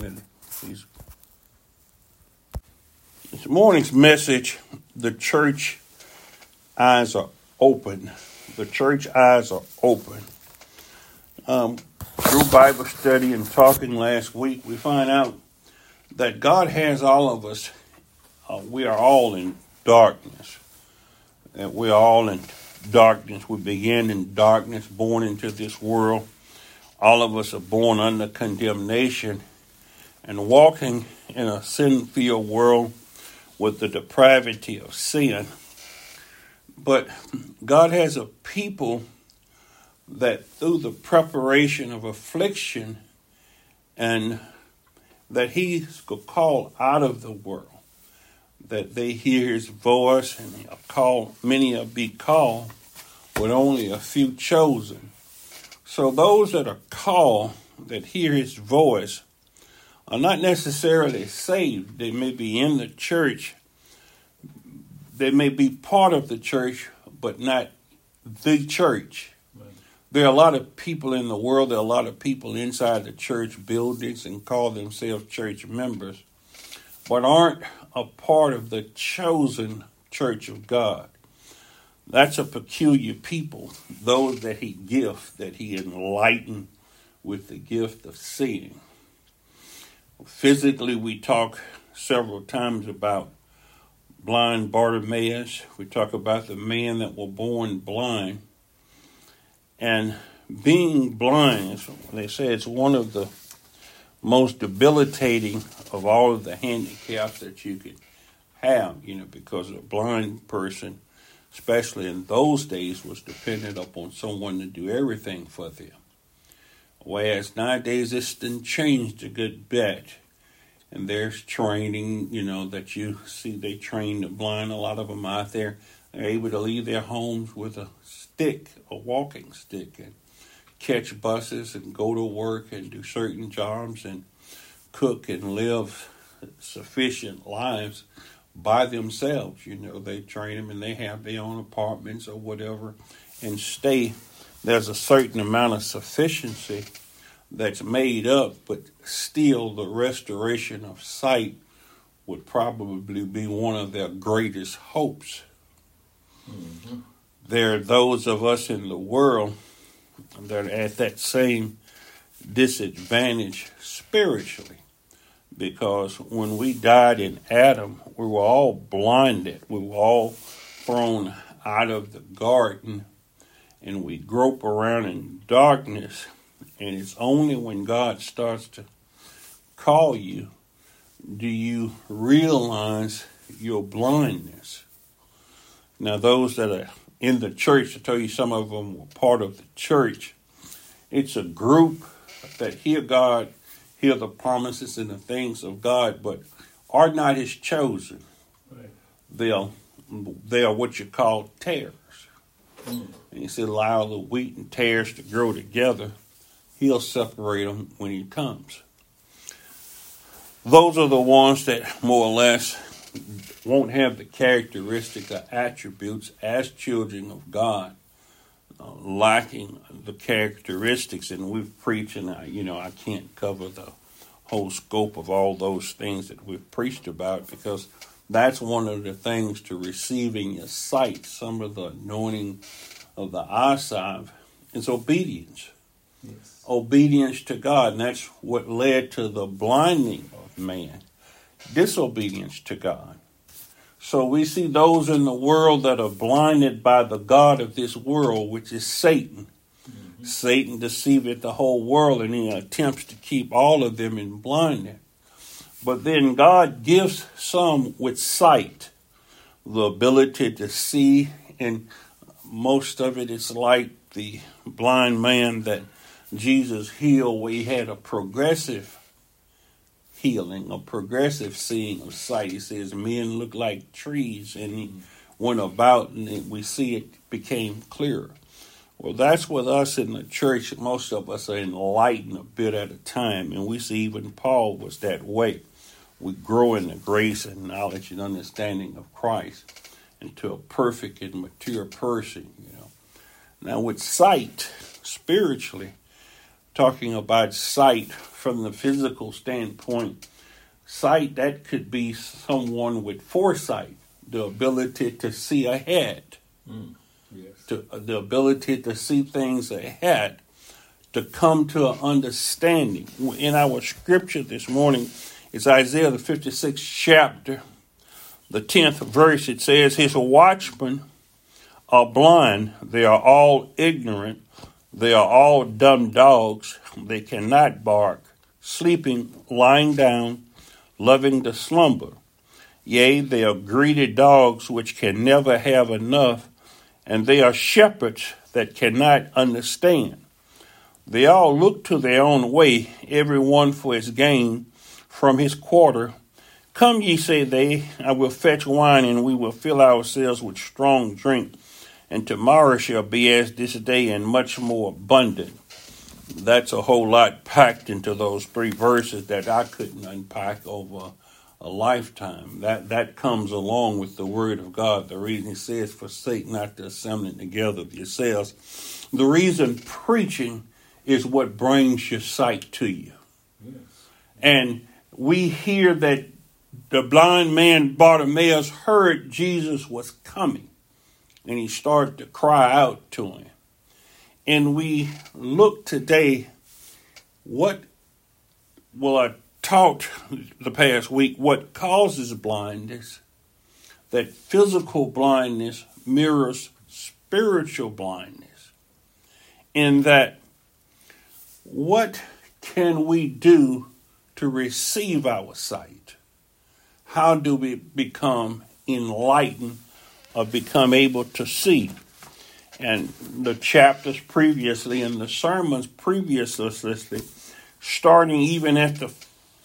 Please. This morning's message, the church eyes are open. The church eyes are open. Um, through Bible study and talking last week, we find out that God has all of us. Uh, we are all in darkness. That we are all in darkness. We begin in darkness, born into this world. All of us are born under condemnation and walking in a sin filled world with the depravity of sin. But God has a people that through the preparation of affliction and that He He's called out of the world, that they hear His voice and call many will be called, with only a few chosen. So those that are called that hear His voice are not necessarily saved. They may be in the church, they may be part of the church, but not the church. There are a lot of people in the world, there are a lot of people inside the church buildings and call themselves church members, but aren't a part of the chosen church of God. That's a peculiar people, those that he gift, that he enlightened with the gift of seeing. Physically, we talk several times about blind Bartimaeus. We talk about the man that were born blind. And being blind, they say it's one of the most debilitating of all of the handicaps that you could have, you know, because a blind person, especially in those days, was dependent upon someone to do everything for them. Whereas nowadays it's been changed a good bit. And there's training, you know, that you see they train the blind. A lot of them out there are able to leave their homes with a stick, a walking stick, and catch buses and go to work and do certain jobs and cook and live sufficient lives by themselves. You know, they train them and they have their own apartments or whatever and stay there's a certain amount of sufficiency that's made up, but still the restoration of sight would probably be one of their greatest hopes. Mm-hmm. There are those of us in the world that are at that same disadvantage spiritually. Because when we died in Adam, we were all blinded. We were all thrown out of the garden and we grope around in darkness. And it's only when God starts to call you do you realize your blindness. Now, those that are in the church, I tell you, some of them were part of the church. It's a group that hear God, hear the promises and the things of God, but are not His chosen. Right. They are they are what you call tares. Mm. And he said, allow the wheat and tares to grow together. He'll separate them when he comes. Those are the ones that more or less won't have the characteristic or attributes as children of God, uh, lacking the characteristics. And we've preached, and I, you know, I can't cover the whole scope of all those things that we've preached about because that's one of the things to receiving your sight. Some of the anointing of the eyesight is obedience. Yes. Obedience to God, and that's what led to the blinding of man. Disobedience to God. So we see those in the world that are blinded by the God of this world, which is Satan. Mm-hmm. Satan deceiveth the whole world and he attempts to keep all of them in blindness. But then God gives some with sight, the ability to see, and most of it is like the blind man that Jesus healed, where he had a progressive healing, a progressive seeing of sight. He says men look like trees, and he went about, and we see it became clearer. Well, that's with us in the church. Most of us are enlightened a bit at a time, and we see even Paul was that way we grow in the grace and knowledge and understanding of Christ into a perfect and mature person, you know. Now with sight, spiritually, talking about sight from the physical standpoint. Sight, that could be someone with foresight, the ability to see ahead, mm, yes. to, the ability to see things ahead, to come to an understanding. In our scripture this morning, it's Isaiah the 56th chapter, the 10th verse. It says, His watchmen are blind, they are all ignorant, they are all dumb dogs, they cannot bark, sleeping, lying down, loving to slumber. Yea, they are greedy dogs which can never have enough, and they are shepherds that cannot understand. They all look to their own way, every one for his gain from his quarter. Come ye, say they, I will fetch wine, and we will fill ourselves with strong drink, and tomorrow shall be as this day, and much more abundant that's a whole lot packed into those three verses that I couldn't unpack over a lifetime. That that comes along with the word of God. The reason he says, forsake not the assembling together of yourselves. The reason preaching is what brings your sight to you. Yes. And we hear that the blind man Bartimaeus heard Jesus was coming, and he started to cry out to him. And we look today what well I taught the past week what causes blindness that physical blindness mirrors spiritual blindness in that what can we do to receive our sight? How do we become enlightened become able to see and the chapters previously and the sermons previously, starting even at the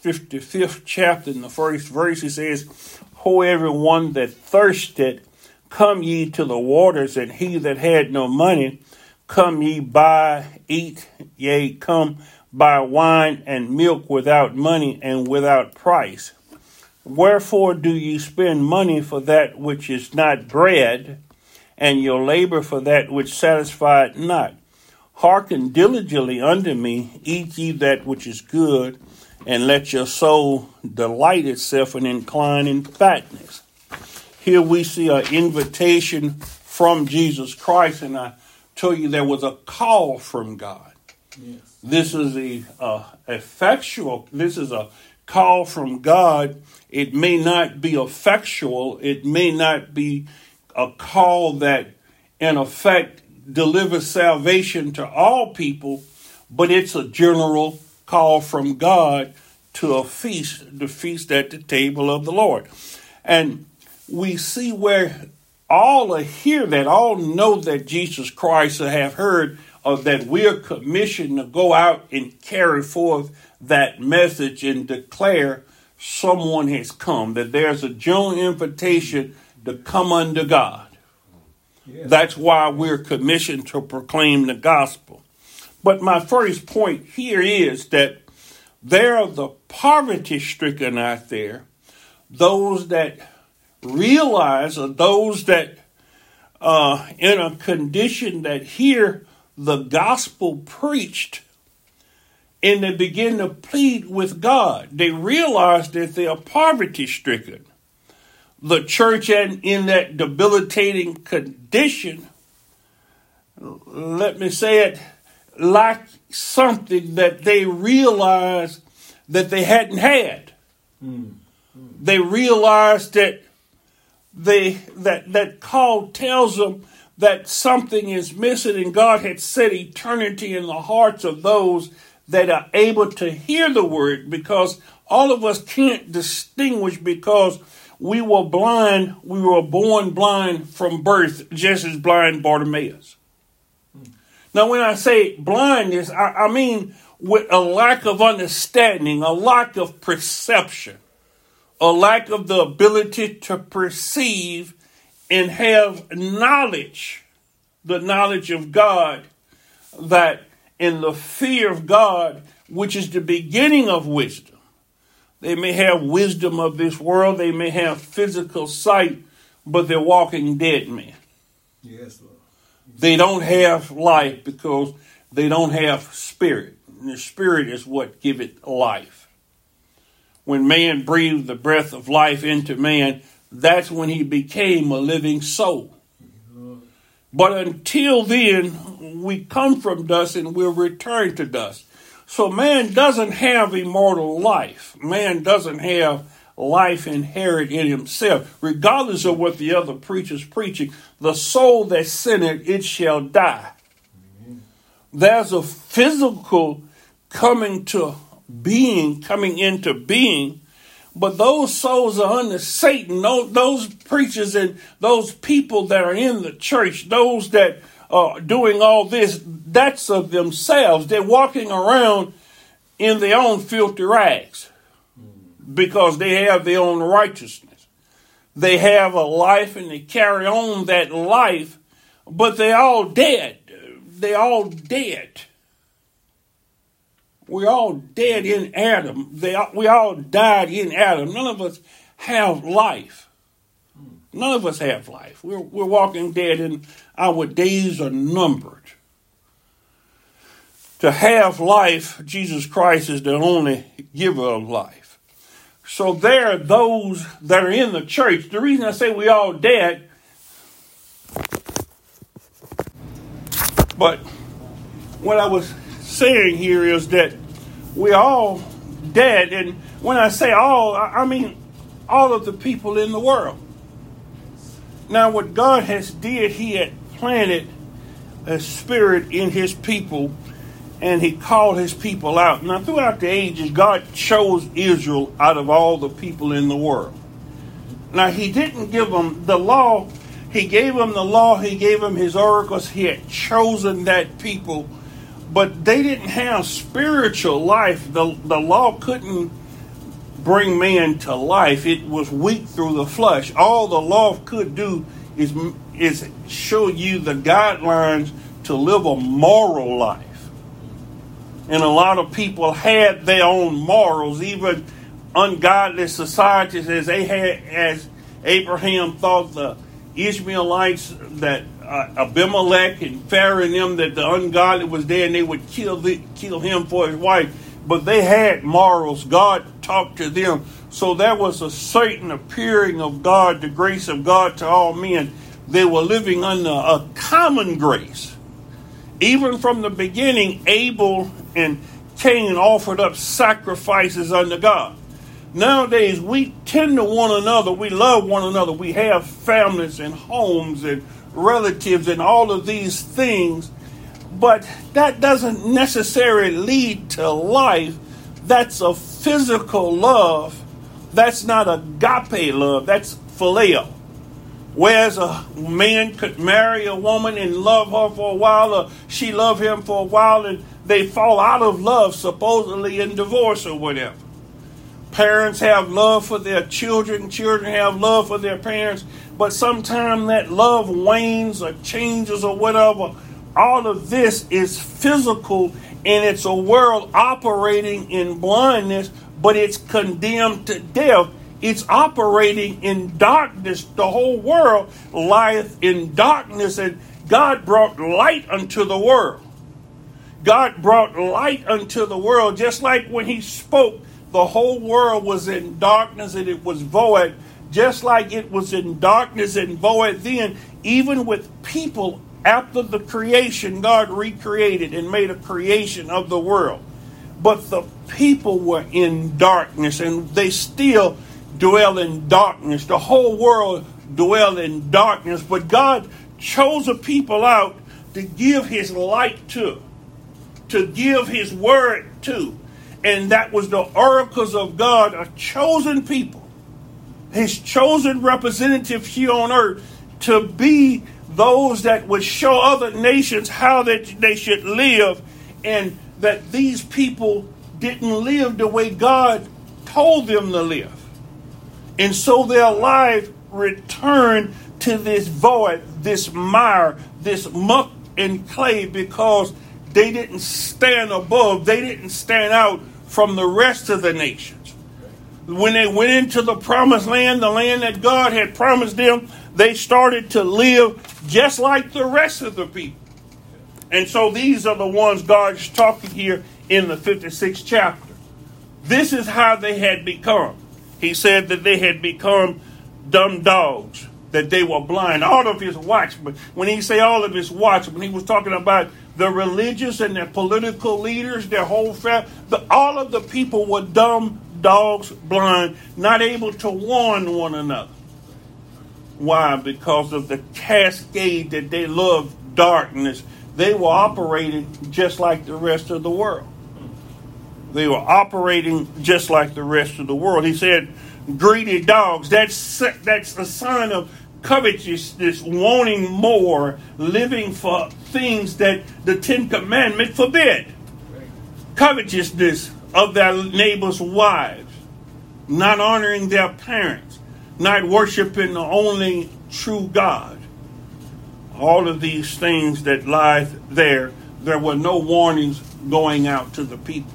55th chapter in the first verse, he says, Ho, everyone that thirsted, come ye to the waters, and he that had no money, come ye buy, eat, yea, come buy wine and milk without money and without price. Wherefore do ye spend money for that which is not bread? and your labor for that which satisfied not. Hearken diligently unto me, eat ye that which is good, and let your soul delight itself and incline in fatness. Here we see an invitation from Jesus Christ, and I tell you there was a call from God. Yes. This is a uh, effectual. This is a call from God. It may not be effectual. It may not be a call that, in effect, delivers salvation to all people, but it's a general call from God to a feast, the feast at the table of the Lord. And we see where all hear that, all know that Jesus Christ have heard of that we're commissioned to go out and carry forth that message and declare someone has come, that there's a general invitation to come under God. Yes. That's why we're commissioned to proclaim the gospel. But my first point here is that there are the poverty stricken out there, those that realize or those that uh, in a condition that hear the gospel preached and they begin to plead with God. They realize that they are poverty stricken the church and in that debilitating condition, let me say it, like something that they realized that they hadn't had. Mm. They realized that they that that call tells them that something is missing, and God had set eternity in the hearts of those that are able to hear the word because all of us can't distinguish because we were blind, we were born blind from birth, just as blind Bartimaeus. Now, when I say blindness, I, I mean with a lack of understanding, a lack of perception, a lack of the ability to perceive and have knowledge, the knowledge of God, that in the fear of God, which is the beginning of wisdom, they may have wisdom of this world, they may have physical sight, but they're walking dead men. Yes, Lord. They don't have life because they don't have spirit. and the Spirit is what giveth life. When man breathed the breath of life into man, that's when he became a living soul. But until then, we come from dust and we'll return to dust. So man doesn't have immortal life. Man doesn't have life inherent in himself, regardless of what the other preachers preaching. The soul that sinneth, it shall die. There's a physical coming to being, coming into being, but those souls are under Satan. Those, preachers and those people that are in the church, those that are doing all this, that's of themselves. They're walking around in their own filthy rags because they have their own righteousness. They have a life and they carry on that life, but they're all dead. They're all dead. We're all dead in Adam. They, we all died in Adam. None of us have life. None of us have life. We're, we're walking dead and our days are numbered. To have life, Jesus Christ is the only giver of life. So there are those that are in the church. The reason I say we all dead, but what I was saying here is that we're all dead, and when I say all, I mean all of the people in the world. Now, what God has did, He had planted a spirit in His people and he called his people out. Now, throughout the ages, God chose Israel out of all the people in the world. Now, he didn't give them the law, he gave them the law, he gave them his oracles, he had chosen that people, but they didn't have spiritual life. The, the law couldn't bring man to life, it was weak through the flesh. All the law could do is, is show you the guidelines to live a moral life and a lot of people had their own morals, even ungodly societies as they had as Abraham thought the Ishmaelites that Uh, Abimelech and Pharaoh and them that the ungodly was there and they would kill the, kill him for his wife. But they had morals. God talked to them. So there was a certain appearing of God, the grace of God to all men. They were living under a common grace. Even from the beginning, Abel and Cain offered up sacrifices unto God. Nowadays, we tend to one another. We love one another. We have families and homes and relatives and all of these things. But that doesn't necessarily lead to life. That's a physical love. That's not a agape love. That's phileo. Whereas a man could marry a woman and love her for a while, or she love him for a while, and they fall out of love, supposedly in divorce or whatever. Parents have love for their children, children have love for their parents, but sometimes that love wanes or changes or whatever. All of this is physical and it's a world operating in blindness, but it's condemned to death. It's operating in darkness. The whole world lieth in darkness, and God brought light unto the world. God brought light unto the world, just like when He spoke, the whole world was in darkness and it was void. Just like it was in darkness and void then, even with people after the creation, God recreated and made a creation of the world. But the people were in darkness and they still dwell in darkness. The whole world dwell in darkness, but God chose a people out to give his light to to give his word to. And that was the oracles of God, a chosen people, his chosen representative here on earth to be those that would show other nations how that they should live and that these people didn't live the way God told them to live. And so their life returned to this void, this mire, this muck and clay because they didn't stand above, they didn't stand out from the rest of the nations. When they went into the promised land, the land that God had promised them, they started to live just like the rest of the people. And so these are the ones God's talking here in the 56th chapter. This is how they had become. He said that they had become dumb dogs, that they were blind. All of his watchmen, when he say all of his watchmen, he was talking about the religious and the political leaders, their whole family. The, all of the people were dumb dogs, blind, not able to warn one another. Why? Because of the cascade that they love darkness. They were operating just like the rest of the world. They were operating just like the rest of the world. He said, greedy dogs. That's that's a sign of covetousness, wanting more, living for things that the Ten Commandments forbid. Covetousness of their neighbors' wives, not honoring their parents, not worshiping the only true God. All of these things that lie there, there were no warnings going out to the people.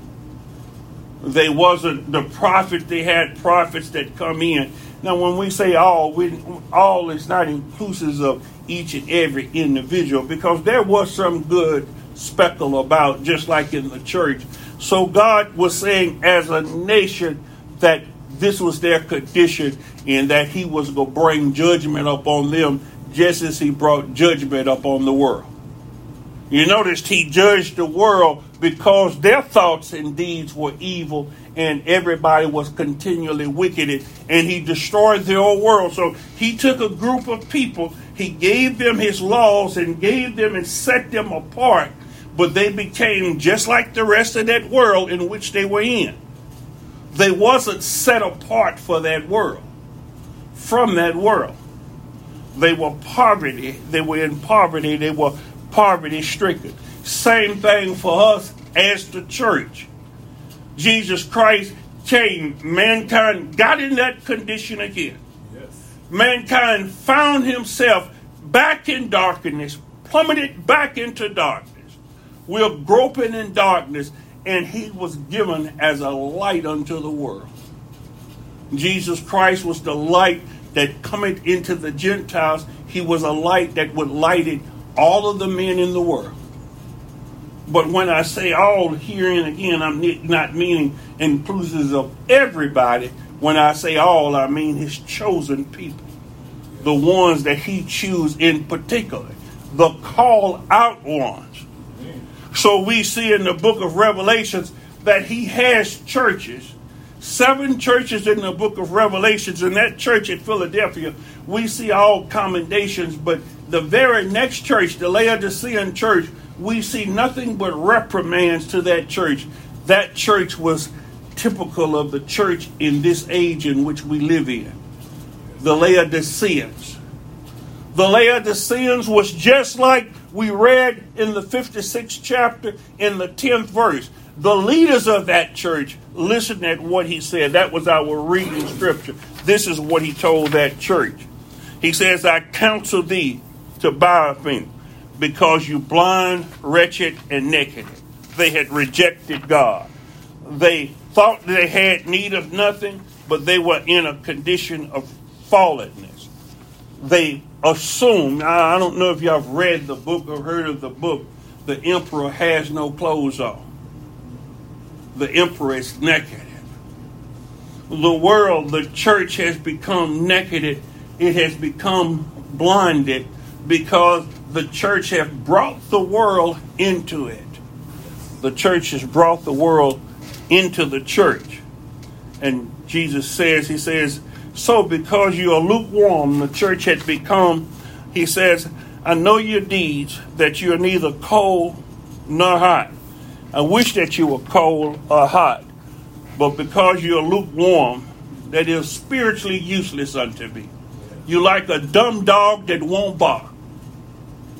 They wasn't the prophet. They had prophets that come in. Now, when we say all, we, all is not inclusive of each and every individual because there was some good speckle about, just like in the church. So God was saying, as a nation, that this was their condition and that He was going to bring judgment upon them, just as He brought judgment upon the world. You noticed He judged the world because their thoughts and deeds were evil and everybody was continually wicked and he destroyed the whole world so he took a group of people he gave them his laws and gave them and set them apart but they became just like the rest of that world in which they were in they wasn't set apart for that world from that world they were poverty they were in poverty they were poverty stricken same thing for us as the church. Jesus Christ came, mankind got in that condition again. Yes. Mankind found himself back in darkness, plummeted back into darkness. We're groping in darkness, and he was given as a light unto the world. Jesus Christ was the light that cometh into the Gentiles. He was a light that would light it all of the men in the world. But when I say all here and again, I'm not meaning inclusive of everybody. When I say all, I mean his chosen people, the ones that he chooses in particular, the call out ones. So we see in the book of Revelations that he has churches, seven churches in the book of Revelations. In that church at Philadelphia, we see all commendations, but the very next church, the Laodicean church, we see nothing but reprimands to that church. That church was typical of the church in this age in which we live in. The Laodiceans. The Laodiceans was just like we read in the 56th chapter in the 10th verse. The leaders of that church listened at what he said. That was our reading scripture. This is what he told that church. He says, I counsel thee to buy of me because you blind, wretched, and naked. They had rejected God. They thought they had need of nothing, but they were in a condition of fallenness. They assume. I don't know if y'all have read the book or heard of the book, The Emperor Has No Clothes On. The Emperor is naked. The world, the church has become naked. It has become blinded because the church has brought the world into it. The church has brought the world into the church. And Jesus says, He says, So because you are lukewarm, the church has become, He says, I know your deeds, that you are neither cold nor hot. I wish that you were cold or hot, but because you are lukewarm, that is spiritually useless unto me. You like a dumb dog that won't bark.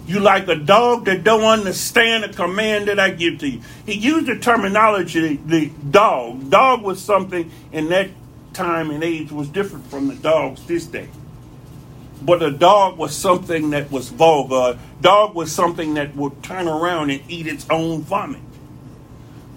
You like a dog that don't understand the command that I give to you. He used the terminology, the dog. Dog was something in that time and age was different from the dogs this day. But a dog was something that was vulgar. Dog was something that would turn around and eat its own vomit.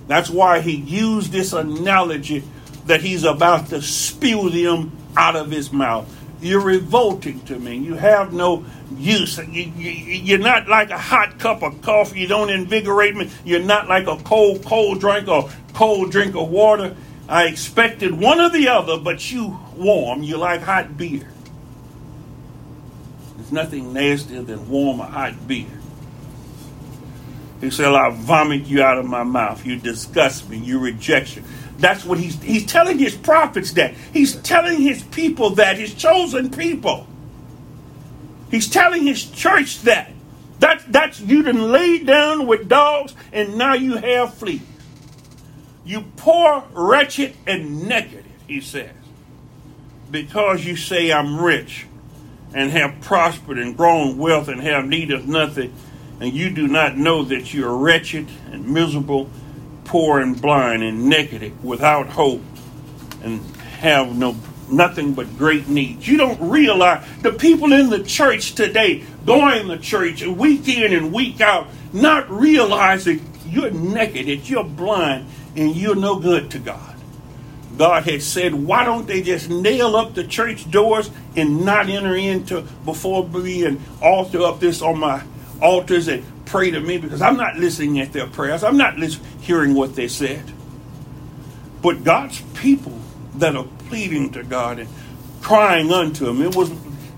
That's why he used this analogy that he's about to spew them out of his mouth. You're revolting to me. You have no use. You, are not like a hot cup of coffee. You don't invigorate me. You're not like a cold, cold drink or cold drink of water. I expected one or the other, but you warm. You like hot beer. There's nothing nastier than warm or hot beer. He said, I'll vomit you out of my mouth. You disgust me. You rejection. That's what he's he's telling his prophets that. He's telling his people that, his chosen people. He's telling his church that. That that's you done laid down with dogs and now you have fleas. You poor, wretched, and naked, he says. Because you say I'm rich and have prospered and grown wealth and have need of nothing, and you do not know that you are wretched and miserable poor and blind and naked without hope and have no nothing but great needs. You don't realize the people in the church today going to church week in and week out, not realizing you're naked, you're blind, and you're no good to God. God has said, why don't they just nail up the church doors and not enter into before being altar up this on my altars and pray to me because I'm not listening at their prayers. I'm not hearing what they said. But God's people that are pleading to God and crying unto Him. It was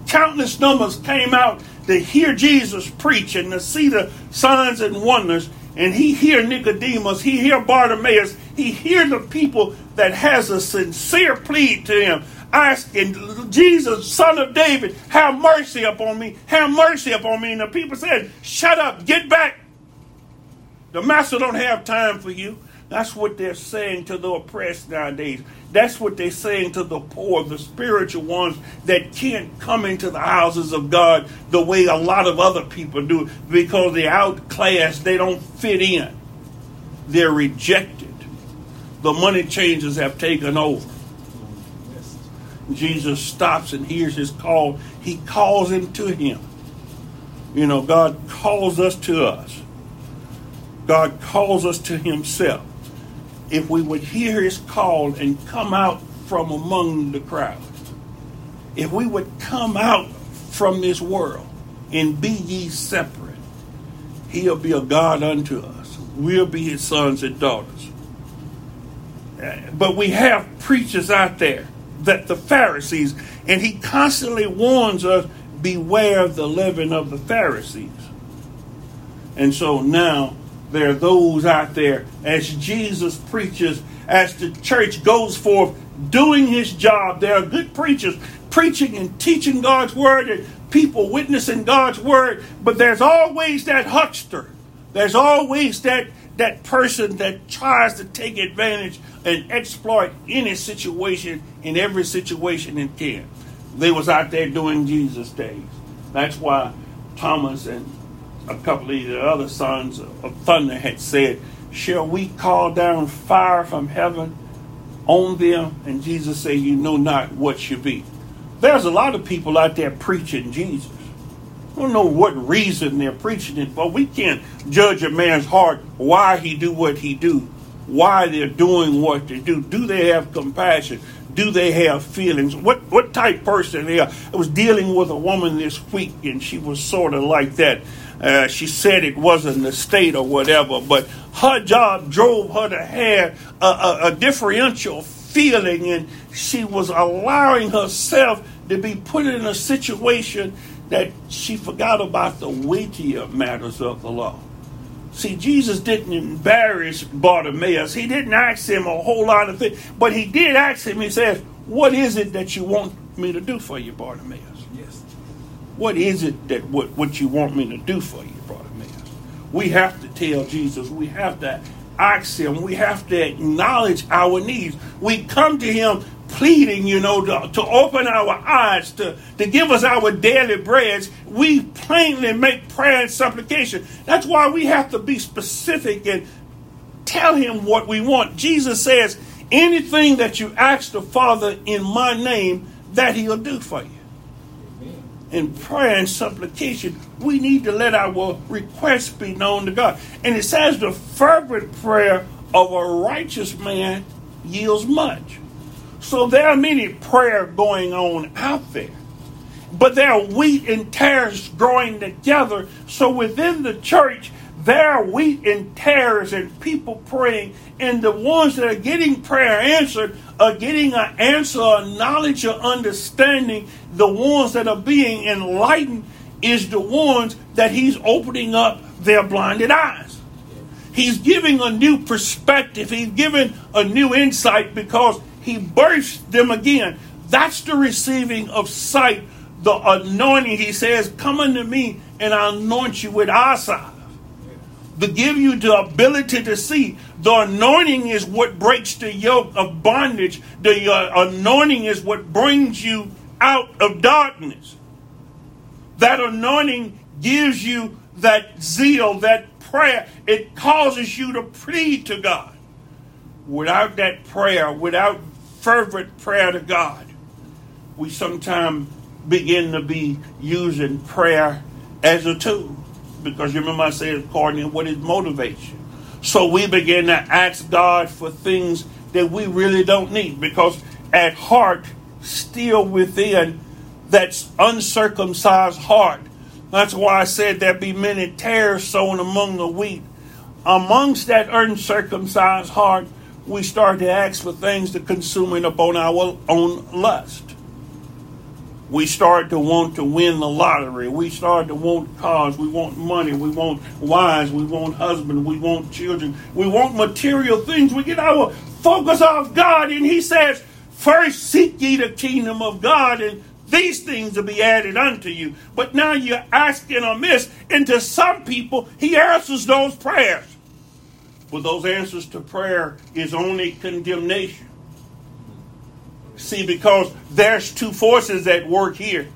countless numbers came out to hear Jesus preach and to see the signs and wonders. And he hear Nicodemus, he hear Bartimaeus, he hear the people that has a sincere plea to him asking Jesus, son of David, have mercy upon me, have mercy upon me. And the people said, shut up, get back. The master don't have time for you. That's what they're saying to the oppressed nowadays. That's what they're saying to the poor, the spiritual ones that can't come into the houses of God the way a lot of other people do because they're outclassed, they don't fit in. They're rejected. The money changers have taken over. Jesus stops and hears his call. He calls him to him. You know, God calls us to us. God calls us to himself. If we would hear his call and come out from among the crowd, if we would come out from this world and be ye separate, he'll be a God unto us. We'll be his sons and daughters. But we have preachers out there that the Pharisees, and he constantly warns us beware of the leaven of the Pharisees. And so now there are those out there as Jesus preaches, as the church goes forth doing his job. There are good preachers preaching and teaching God's word and people witnessing God's word, but there's always that huckster. There's always that that person that tries to take advantage and exploit any situation in every situation it can. They was out there doing Jesus days. That's why Thomas and a couple of the other sons of thunder had said, Shall we call down fire from heaven on them? And Jesus said, You know not what you be. There's a lot of people out there preaching Jesus. I don't know what reason they're preaching it but We can't judge a man's heart why he do what he do, why they're doing what they do. Do they have compassion? Do they have feelings? What what type person they are? I was dealing with a woman this week, and she was sort of like that. Uh, she said it wasn't the state or whatever, but her job drove her to have a, a, a differential feeling, and she was allowing herself to be put in a situation that she forgot about the weightier matters of the law. See, Jesus didn't embarrass Bartimaeus. He didn't ask him a whole lot of things, but he did ask him, he says, What is it that you want me to do for you, Bartimaeus? Yes. What is it that what, what you want me to do for you, Bartimaeus? We have to tell Jesus, we have to ask we have to acknowledge our needs. We come to him pleading, you know, to, to open our eyes, to, to give us our daily breads, we plainly make prayer and supplication. That's why we have to be specific and tell him what we want. Jesus says, anything that you ask the Father in my name, that he'll do for you. In prayer and supplication, we need to let our requests be known to God. And it says the fervent prayer of a righteous man yields much. So there are many prayer going on out there. but there are wheat and tares growing together. So within the church, wheat and tares and people praying, and the ones that are getting prayer answered are getting an answer, a knowledge, or understanding. The ones that are being enlightened is the ones that he's opening up their blinded eyes. He's giving a new perspective. He's giving a new insight because he bursts them again. That's the receiving of sight, the anointing. He says, Come unto me and I'll anoint you with eye salve. To give you the ability to see. The anointing is what breaks the yoke of bondage. The uh, anointing is what brings you out of darkness. That anointing gives you that zeal, that prayer. It causes you to plead to God. Without that prayer, without fervent prayer to God, we sometimes begin to be using prayer as a tool. Because you remember I said, according to what it motivates you. So we begin to ask God for things that we really don't need. Because at heart, still within that uncircumcised heart, that's why I said there be many tares sown among the wheat. Amongst that uncircumcised heart, we start to ask for things to consume it upon our own lust. We start to want to win the lottery. We start to want cars. We want money. We want wives. We want husbands. We want children. We want material things. We get our focus off God, and He says, First seek ye the kingdom of God, and these things will be added unto you. But now you're asking amiss, and to some people, He answers those prayers. But those answers to prayer is only condemnation. See, because there's two forces at work here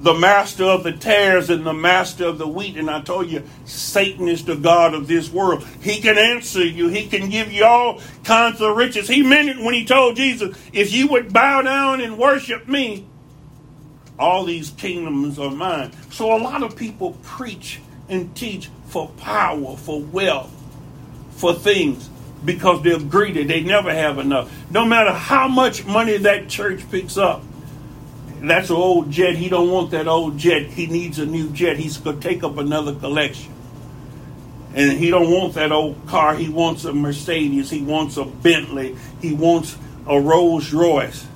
the master of the tares and the master of the wheat. And I told you, Satan is the God of this world. He can answer you, he can give you all kinds of riches. He meant it when he told Jesus, if you would bow down and worship me, all these kingdoms are mine. So a lot of people preach and teach for power, for wealth, for things because they're greedy. They never have enough. No matter how much money that church picks up, that's an old jet. He don't want that old jet. He needs a new jet. He's to take up another collection. And he don't want that old car. He wants a Mercedes. He wants a Bentley. He wants a Rolls Royce.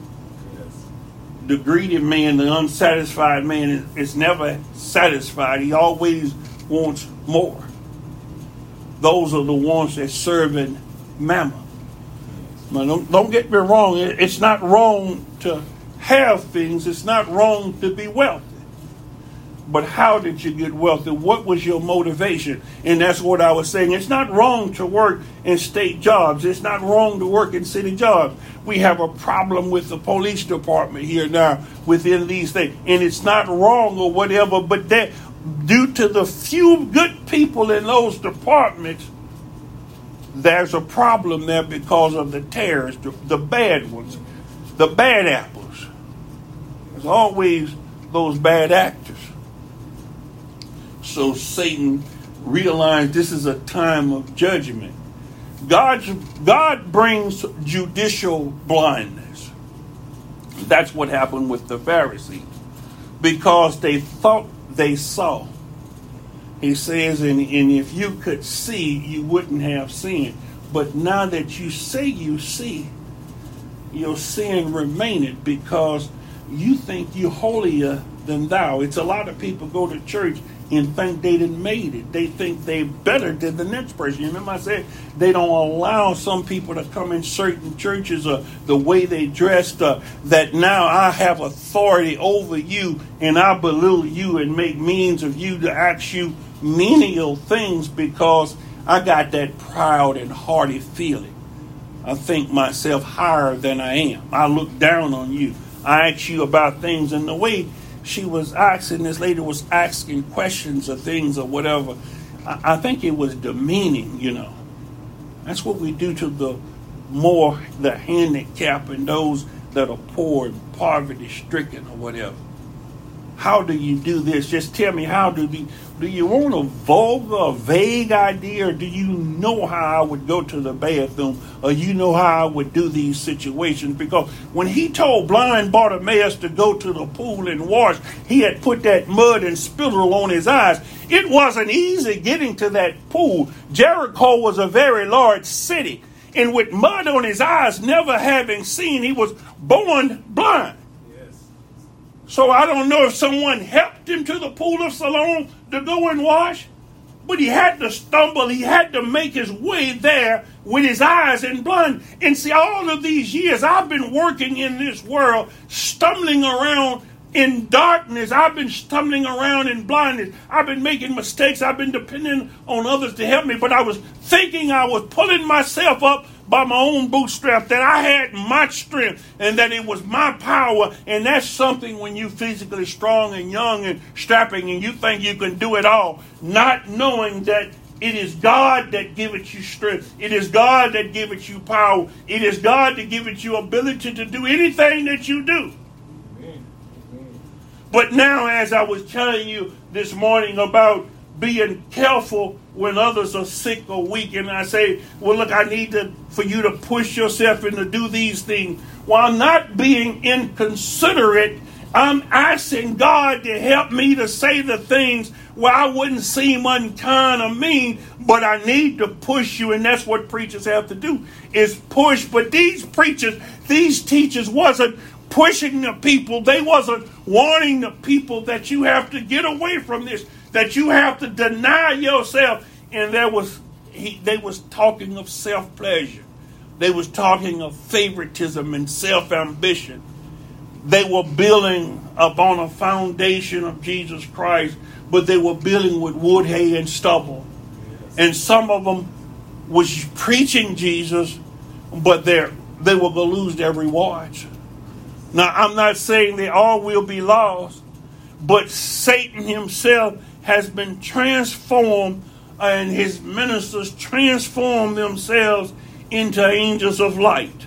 The greedy man, the unsatisfied man, is never satisfied. He always wants more. Those are the ones that serving mammon. Now, don't, don't get me wrong. It's not wrong to have things. It's not wrong to be wealthy. But how did you get wealthy? What was your motivation? And that's what I was saying. It's not wrong to work in state jobs. It's not wrong to work in city jobs. We have a problem with the police department here now within these things. And it's not wrong or whatever, but that due to the few good people in those departments, there's a problem there because of the tares, the, bad ones, the bad apples. There's always those bad actors. So Satan realized this is a time of judgment. God, God brings judicial blindness. That's what happened with the Pharisees. Because they thought they saw. He says, and, and if you could see, you wouldn't have sin. But now that you say you see, your sin remaineth because you think you're holier than thou. It's a lot of people go to church and think they didn't made it. They think they're better than the next person. You remember I said they don't allow some people to come in certain churches or the way they dressed uh, that now I have authority over you and I belittle you and make means of you to ask you menial things because I got that proud and haughty feeling. I think myself higher than I am. I look down on you. I ask you about things, and the way she was asking, this lady was asking questions or things or whatever, I, I think it was demeaning, you know. That's what we do to the more the handicapped and those that are poor and poverty stricken or whatever. how do you do this? Just tell me how do the do you want a vulgar, vague idea, or do you know how I would go to the bathroom, or you know how I would do these situations? Because when he told blind Bartimaeus to go to the pool and wash, he had put that mud and spittle on his eyes. It wasn't easy getting to that pool. Jericho was a very large city, and with mud on his eyes, never having seen, he was born blind. So I don't know if someone helped him to the pool of Siloam to go and wash, but he had to stumble. He had to make his way there with his eyes in blind. And see, all of these years I've been working in this world, stumbling around in darkness. I've been stumbling around in blindness. I've been making mistakes. I've been depending on others to help me. But I was thinking I was pulling myself up by my own bootstrap, that I had my strength and that it was my power. And that's something when you physically strong and young and strapping and you think you can do it all, not knowing that it is God that giveth you strength. It is God that giveth you power. It is God that giveth you ability to do anything that you do. But now, as I was telling you this morning about being careful when others are sick or weak, and I say, "Well, look, I need to for you to push yourself and to do these things," while not being inconsiderate, I'm asking God to help me to say the things where I wouldn't seem unkind or mean, but I need to push you, and that's what preachers have to do is push. But these preachers, these teachers wasn't pushing the people, they wasn't warning the people that you have to get away from this that you have to deny yourself. And there was he, they was talking of self pleasure. They was talking of favoritism and self ambition. They were building upon a foundation of Jesus Christ, but they were building with wood, hay, and stubble. And some of them was preaching Jesus, but they they were going to lose their rewards. Now, I'm not saying they all will be lost, but Satan himself has been transformed and his ministers transformed themselves into angels of light.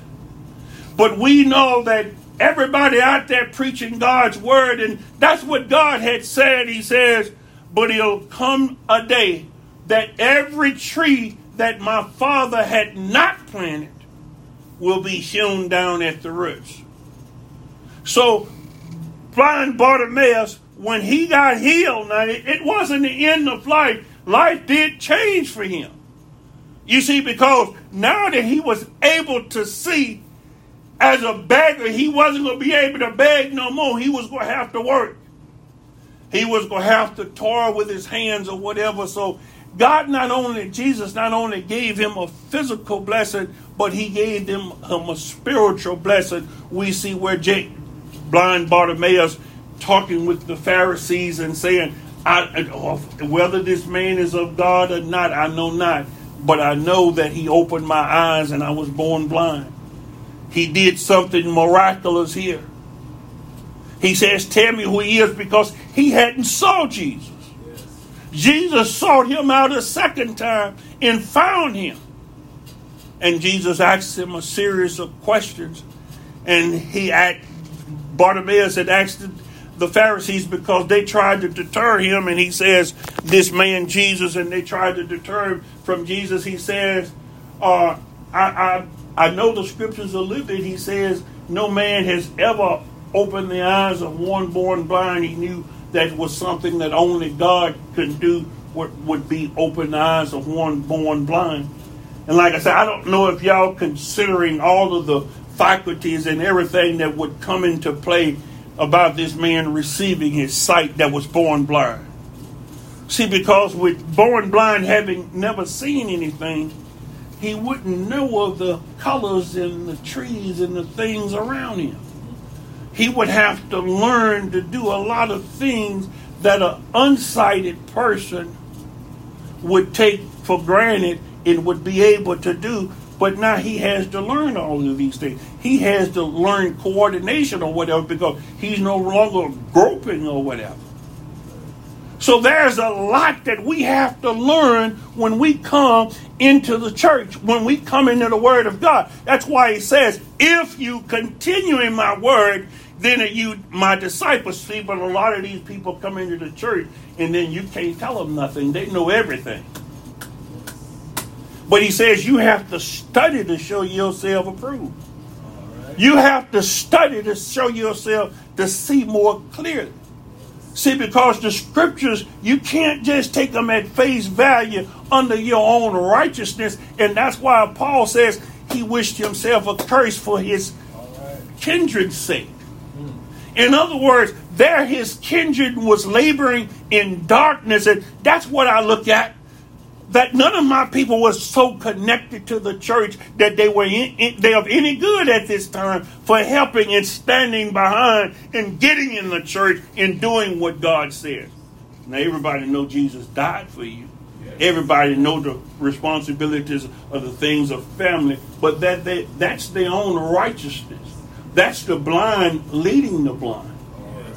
But we know that everybody out there preaching God's word, and that's what God had said. He says, But it'll come a day that every tree that my father had not planted will be hewn down at the roots. So, blind Bartimaeus when he got healed, now it wasn't the end of life. Life did change for him. You see, because now that he was able to see as a beggar, he wasn't going to be able to beg no more. He was going to have to work. He was going to have to toil with his hands or whatever. So God not only, Jesus not only gave him a physical blessing, but he gave him, him a spiritual blessing. We see where Jake, blind Bartimaeus talking with the Pharisees and saying, I, uh, whether this man is of God or not, I know not. But I know that he opened my eyes and I was born blind. He did something miraculous here. He says, Tell me who he is because he hadn't saw Jesus. Yes. Jesus sought him out a second time and found him. And Jesus asked him a series of questions. And he asked, Bartimaeus had asked the Pharisees because they tried to deter him, and he says, This man Jesus, and they tried to deter him from Jesus. He says, uh, I, I, I know the scriptures are living. He says, No man has ever opened the eyes of one born blind. He knew that was something that only God could do, would be open the eyes of one born blind. And like I said, I don't know if y'all considering all of the faculties and everything that would come into play about this man receiving his sight that was born blind. See, because with born blind, having never seen anything, he wouldn't know of the colors and the trees and the things around him. He would have to learn to do a lot of things that an unsighted person would take for granted and would be able to do but now he has to learn all of these things. He has to learn coordination or whatever because he's no longer groping or whatever. So there's a lot that we have to learn when we come into the church, when we come into the Word of God. That's why he says, if you continue in my Word, then you my disciples. See, but a lot of these people come into the church and then you can't tell them nothing. They know everything. But he says you have to study to show yourself approved. You have to study to show yourself to see more clearly. See, because the scriptures, you can't just take them at face value under your own righteousness. And that's why Paul says he wished himself a curse for his kindred's sake. In other words, there his kindred was laboring in darkness. And that's what I look at that none of my people was so connected to the church that they were in, in, they of any good at this time for helping and standing behind and getting in the church and doing what God said. Now everybody know Jesus died for you. Everybody know the responsibilities of the things of family, but that they, that's their own righteousness. That's the blind leading the blind.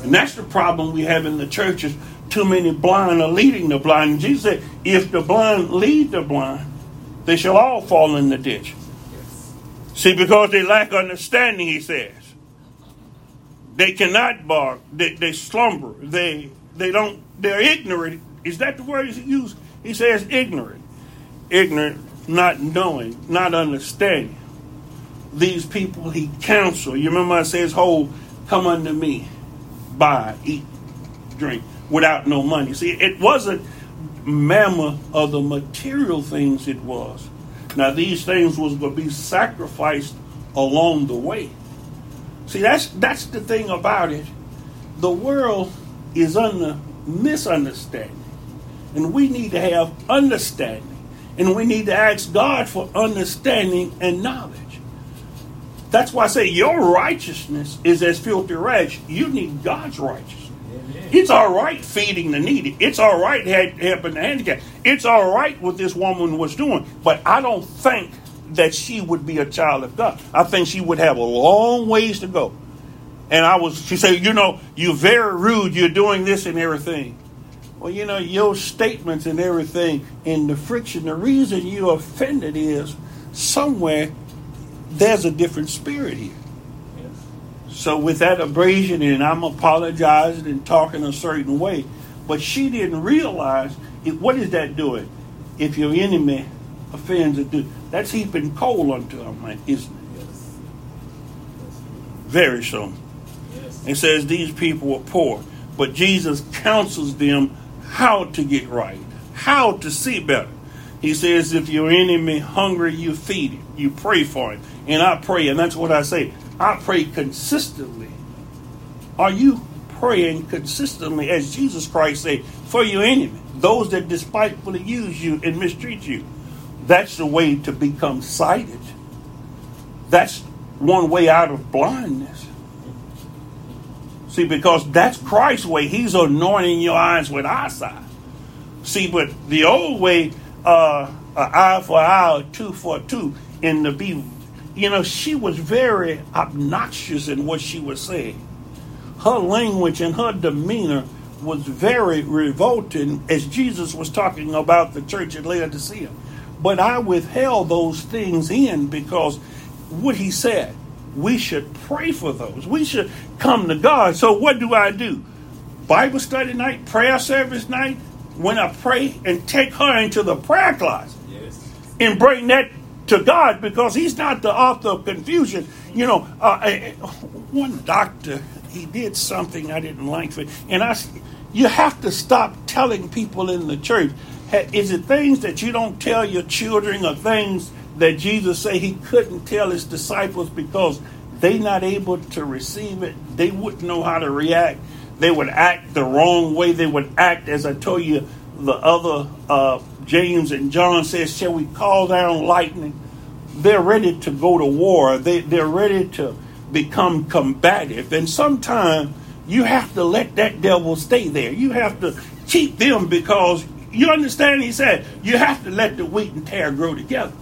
And that's the problem we have in the churches too many blind are leading the blind. And Jesus said, if the blind lead the blind, they shall all fall in the ditch. See, because they lack understanding, he says. They cannot bark. They, they slumber. They they don't. They're ignorant. Is that the word he used? He says ignorant, ignorant, not knowing, not understanding. These people he counsel. You remember I says, "Hold, come unto me, buy, eat, drink." Without no money. See, it wasn't mammoth of the material things it was. Now these things was going to be sacrificed along the way. See, that's that's the thing about it. The world is under misunderstanding, and we need to have understanding, and we need to ask God for understanding and knowledge. That's why I say your righteousness is as filthy rags. You need God's righteousness. It's all right feeding the needy. It's all right helping the handicapped. It's all right what this woman was doing. But I don't think that she would be a child of God. I think she would have a long ways to go. And I was, she said, you know, you're very rude. You're doing this and everything. Well, you know, your statements and everything and the friction, the reason you're offended is somewhere there's a different spirit here. So with that abrasion, and I'm apologizing and talking a certain way, but she didn't realize it, what is that doing? If your enemy offends a that's heaping coal unto him, isn't it? Yes. Very so. Yes. It says these people were poor, but Jesus counsels them how to get right, how to see better. He says, if your enemy hungry, you feed him, you pray for him. And I pray, and that's what I say. I pray consistently. Are you praying consistently as Jesus Christ said for your enemy, those that despitefully use you and mistreat you? That's the way to become sighted. That's one way out of blindness. See, because that's Christ's way. He's anointing your eyes with eyesight. See, but the old way, uh, eye for eye, two for two, and to be you know, she was very obnoxious in what she was saying. Her language and her demeanor was very revolting as Jesus was talking about the church at Laodicea. But I withheld those things in because what he said, we should pray for those. We should come to God. So what do I do? Bible study night, prayer service night, when I pray and take her into the prayer closet yes. and bring that to God because He's not the author of confusion. You know, uh, one doctor he did something I didn't like, for, and I, you have to stop telling people in the church. Is it things that you don't tell your children, or things that Jesus say He couldn't tell His disciples because they not able to receive it? They wouldn't know how to react. They would act the wrong way. They would act, as I told you, the other uh, James and John says, Shall we call down lightning? They're ready to go to war. They, they're ready to become combative. And sometimes you have to let that devil stay there. You have to keep them because you understand, he said, you have to let the wheat and tare grow together.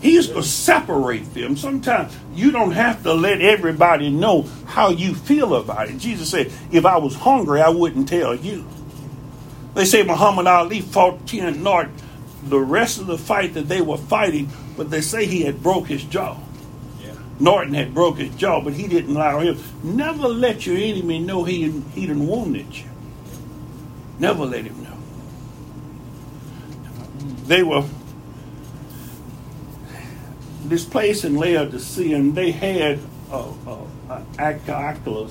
He's going to separate them. Sometimes you don't have to let everybody know how you feel about it. Jesus said, if I was hungry, I wouldn't tell you. They say Muhammad Ali fought Ken Norton the rest of the fight that they were fighting, but they say he had broke his jaw. Yeah. Norton had broke his jaw, but he didn't allow him. Never let your enemy know he he done wounded you. Never let him know. They were this place in Laodicea, and they had a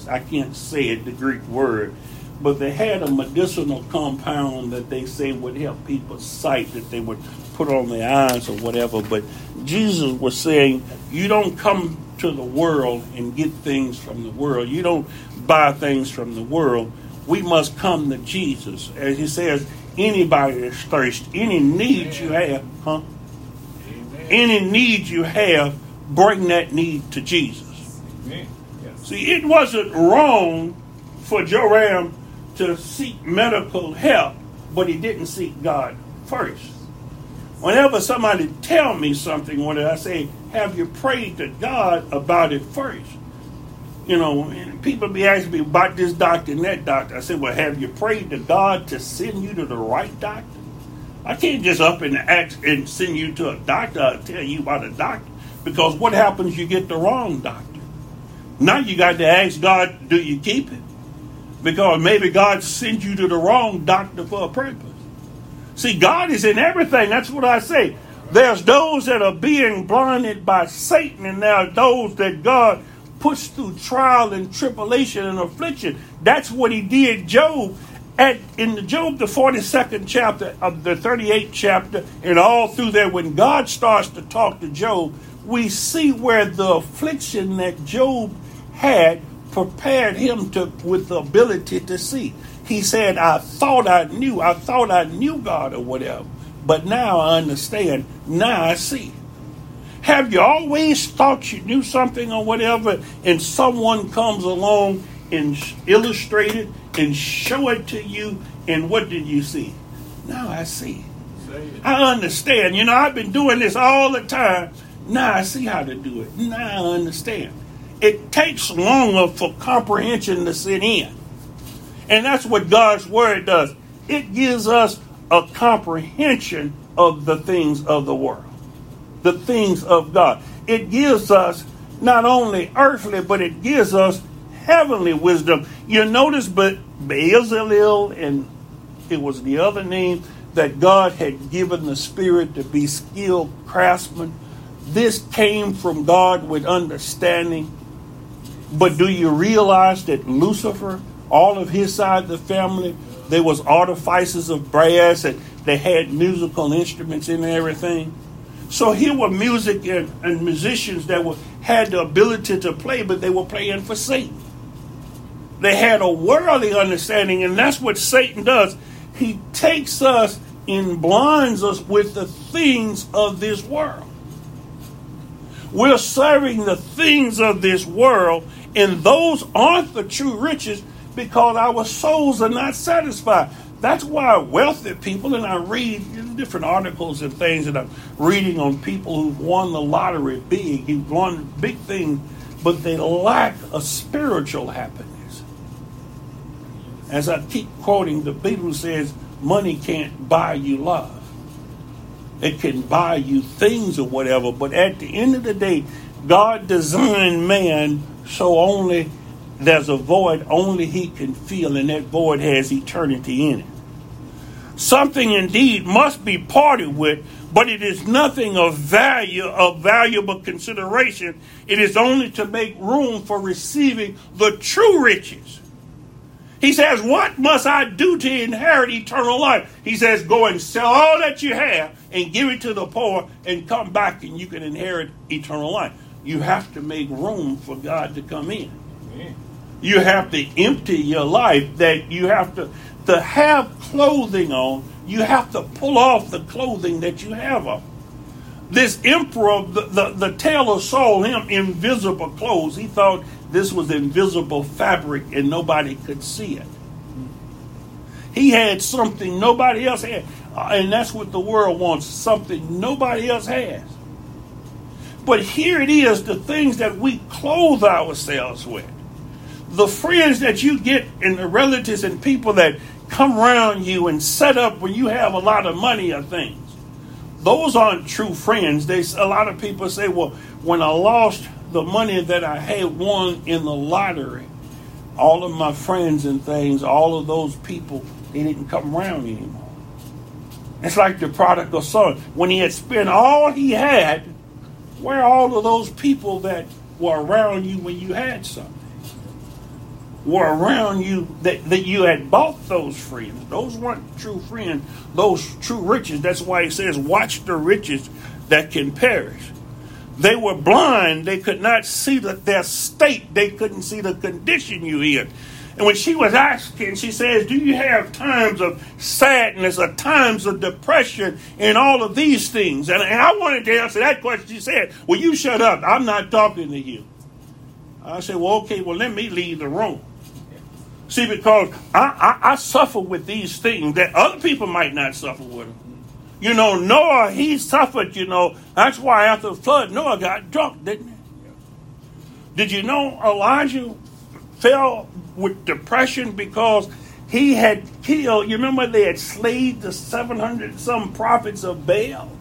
I can't say it, the Greek word, but they had a medicinal compound that they say would help people's sight that they would put on their eyes or whatever. But Jesus was saying, You don't come to the world and get things from the world. You don't buy things from the world. We must come to Jesus. As he says, anybody that's thirsty, any need you have, huh? Amen. Any need you have, bring that need to Jesus. Yes. See, it wasn't wrong for Joram to seek medical help, but he didn't seek God first. Whenever somebody tell me something, when I say, have you prayed to God about it first? You know, people be asking me about this doctor and that doctor. I said, well, have you prayed to God to send you to the right doctor? I can't just up and ask and send you to a doctor I'll tell you about a doctor. Because what happens you get the wrong doctor? Now you got to ask God, do you keep it? Because maybe God sent you to the wrong doctor for a purpose. See, God is in everything. That's what I say. There's those that are being blinded by Satan, and there are those that God puts through trial and tribulation and affliction. That's what he did Job. At, in the Job, the 42nd chapter of the 38th chapter, and all through there, when God starts to talk to Job, we see where the affliction that Job had prepared him to with the ability to see. He said, I thought I knew, I thought I knew God or whatever, but now I understand, now I see. Have you always thought you knew something or whatever, and someone comes along and illustrate it and show it to you, and what did you see? Now I see. I understand. You know, I've been doing this all the time. Now I see how to do it. Now I understand it takes longer for comprehension to sit in. And that's what God's Word does. It gives us a comprehension of the things of the world, the things of God. It gives us not only earthly, but it gives us heavenly wisdom. You notice, but Bezalel, and it was the other name that God had given the Spirit to be skilled craftsmen. This came from God with understanding but do you realize that Lucifer, all of his side of the family, there was artifices of brass and they had musical instruments and everything. So here were music and, and musicians that were had the ability to play, but they were playing for Satan. They had a worldly understanding, and that's what Satan does. He takes us and blinds us with the things of this world. We're serving the things of this world and those aren't the true riches because our souls are not satisfied. That's why wealthy people, and I read different articles and things that I'm reading on people who've won the lottery big, who've won big things, but they lack a spiritual happiness. As I keep quoting, the Bible says, money can't buy you love. It can buy you things or whatever, but at the end of the day, God designed man so only there's a void only he can feel, and that void has eternity in it. Something indeed must be parted with, but it is nothing of value, of valuable consideration. It is only to make room for receiving the true riches. He says, What must I do to inherit eternal life? He says, Go and sell all that you have and give it to the poor and come back and you can inherit eternal life you have to make room for God to come in. You have to empty your life, that you have to, to have clothing on, you have to pull off the clothing that you have on. This emperor, the, the, the tailor sold him invisible clothes. He thought this was invisible fabric and nobody could see it. He had something nobody else had. Uh, and that's what the world wants something nobody else has. But here it is the things that we clothe ourselves with. The friends that you get and the relatives and people that come around you and set up when you have a lot of money or things. Those aren't true friends. They, a lot of people say, well, when I lost the money that I had won in the lottery, all of my friends and things, all of those people, they didn't come around anymore. It's like the prodigal son. When he had spent all he had, where all of those people that were around you when you had something? Were around you that, that you had bought those friends. Those weren't true friends, those true riches. That's why he says, Watch the riches that can perish. They were blind. They could not see the, their state. They couldn't see the condition you in. And when she was asking, she says, Do you have times of sadness or times of depression and all of these things? And, and I wanted to answer that question. She said, Well, you shut up. I'm not talking to you. I said, Well, okay, well, let me leave the room. See, because I, I, I suffer with these things that other people might not suffer with them. You know, Noah, he suffered, you know. That's why after the flood, Noah got drunk, didn't he? Did you know Elijah fell with depression because he had killed, you remember they had slayed the 700 some prophets of Baal?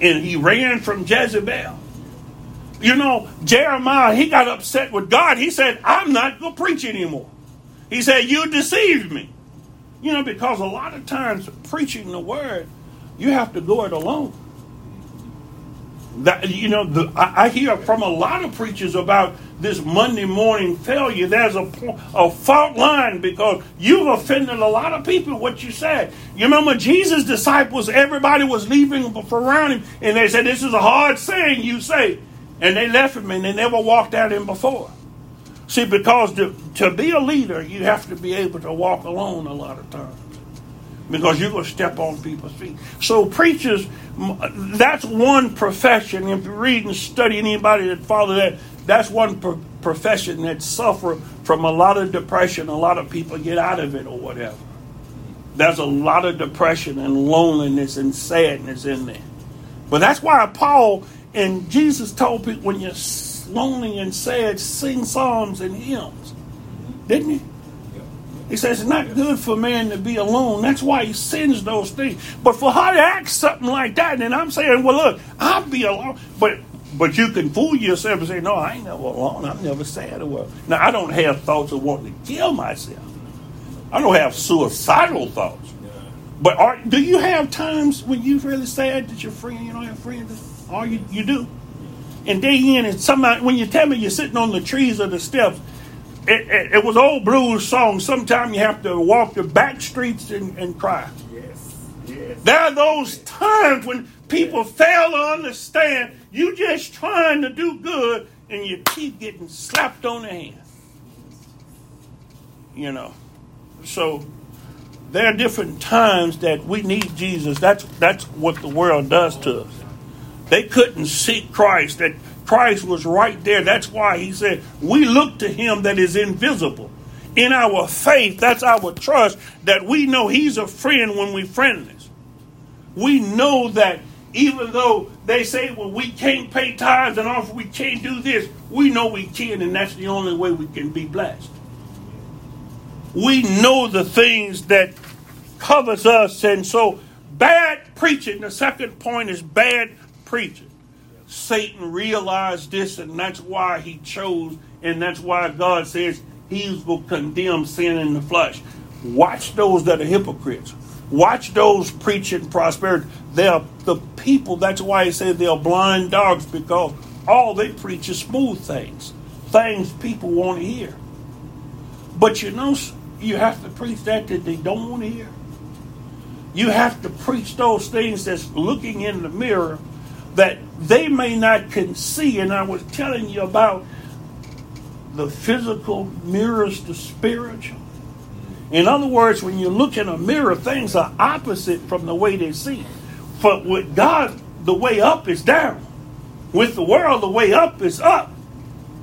And he ran from Jezebel. You know, Jeremiah, he got upset with God. He said, I'm not going to preach anymore. He said, You deceived me. You know, because a lot of times preaching the word, you have to go it alone. That you know, the, I, I, hear from a lot of preachers about this Monday morning failure. There's a, a fault line because you've offended a lot of people. What you said. You remember Jesus' disciples? Everybody was leaving around him, and they said, "This is a hard saying you say," and they left him, and they never walked at him before. See, because to, to be a leader, you have to be able to walk alone a lot of times because you're going to step on people's feet. So preachers, that's one profession. If you read and study anybody that follow that, that's one pro- profession that suffer from a lot of depression. A lot of people get out of it or whatever. There's a lot of depression and loneliness and sadness in there. But that's why Paul and Jesus told people when you're lonely and sad, sing psalms and hymns. Didn't he? He says it's not good for man to be alone. That's why he sends those things. But for her to act something like that, and I'm saying, well, look, I'll be alone. But but you can fool yourself and say, no, I ain't never alone. I'm never sad or what. Now, I don't have thoughts of wanting to kill myself. I don't have suicidal thoughts. But are, do you have times when you're really sad that your friend, you don't have friends? All you, you do. And day in and somebody, when you tell me you're sitting on the trees or the steps, it, it, it was old blues song. Sometimes you have to walk the back streets and, and cry. Yes. yes. There are those times when people fail to understand you just trying to do good and you keep getting slapped on the hand. You know. So there are different times that we need Jesus. That's that's what the world does to us. They couldn't seek Christ. That Christ was right there. That's why he said, We look to him that is invisible. In our faith, that's our trust that we know he's a friend when we're friendless. We know that even though they say, well, we can't pay tithes and offer, we can't do this, we know we can, and that's the only way we can be blessed. We know the things that covers us, and so bad preaching, the second point is bad preaching. Satan realized this, and that's why he chose, and that's why God says he will condemn sin in the flesh. Watch those that are hypocrites. Watch those preaching prosperity. They're the people, that's why he said they're blind dogs, because all they preach is smooth things, things people want to hear. But you know, you have to preach that that they don't want to hear. You have to preach those things that's looking in the mirror that they may not can see. And I was telling you about the physical mirrors the spiritual. In other words, when you look in a mirror, things are opposite from the way they see. But with God, the way up is down. With the world, the way up is up.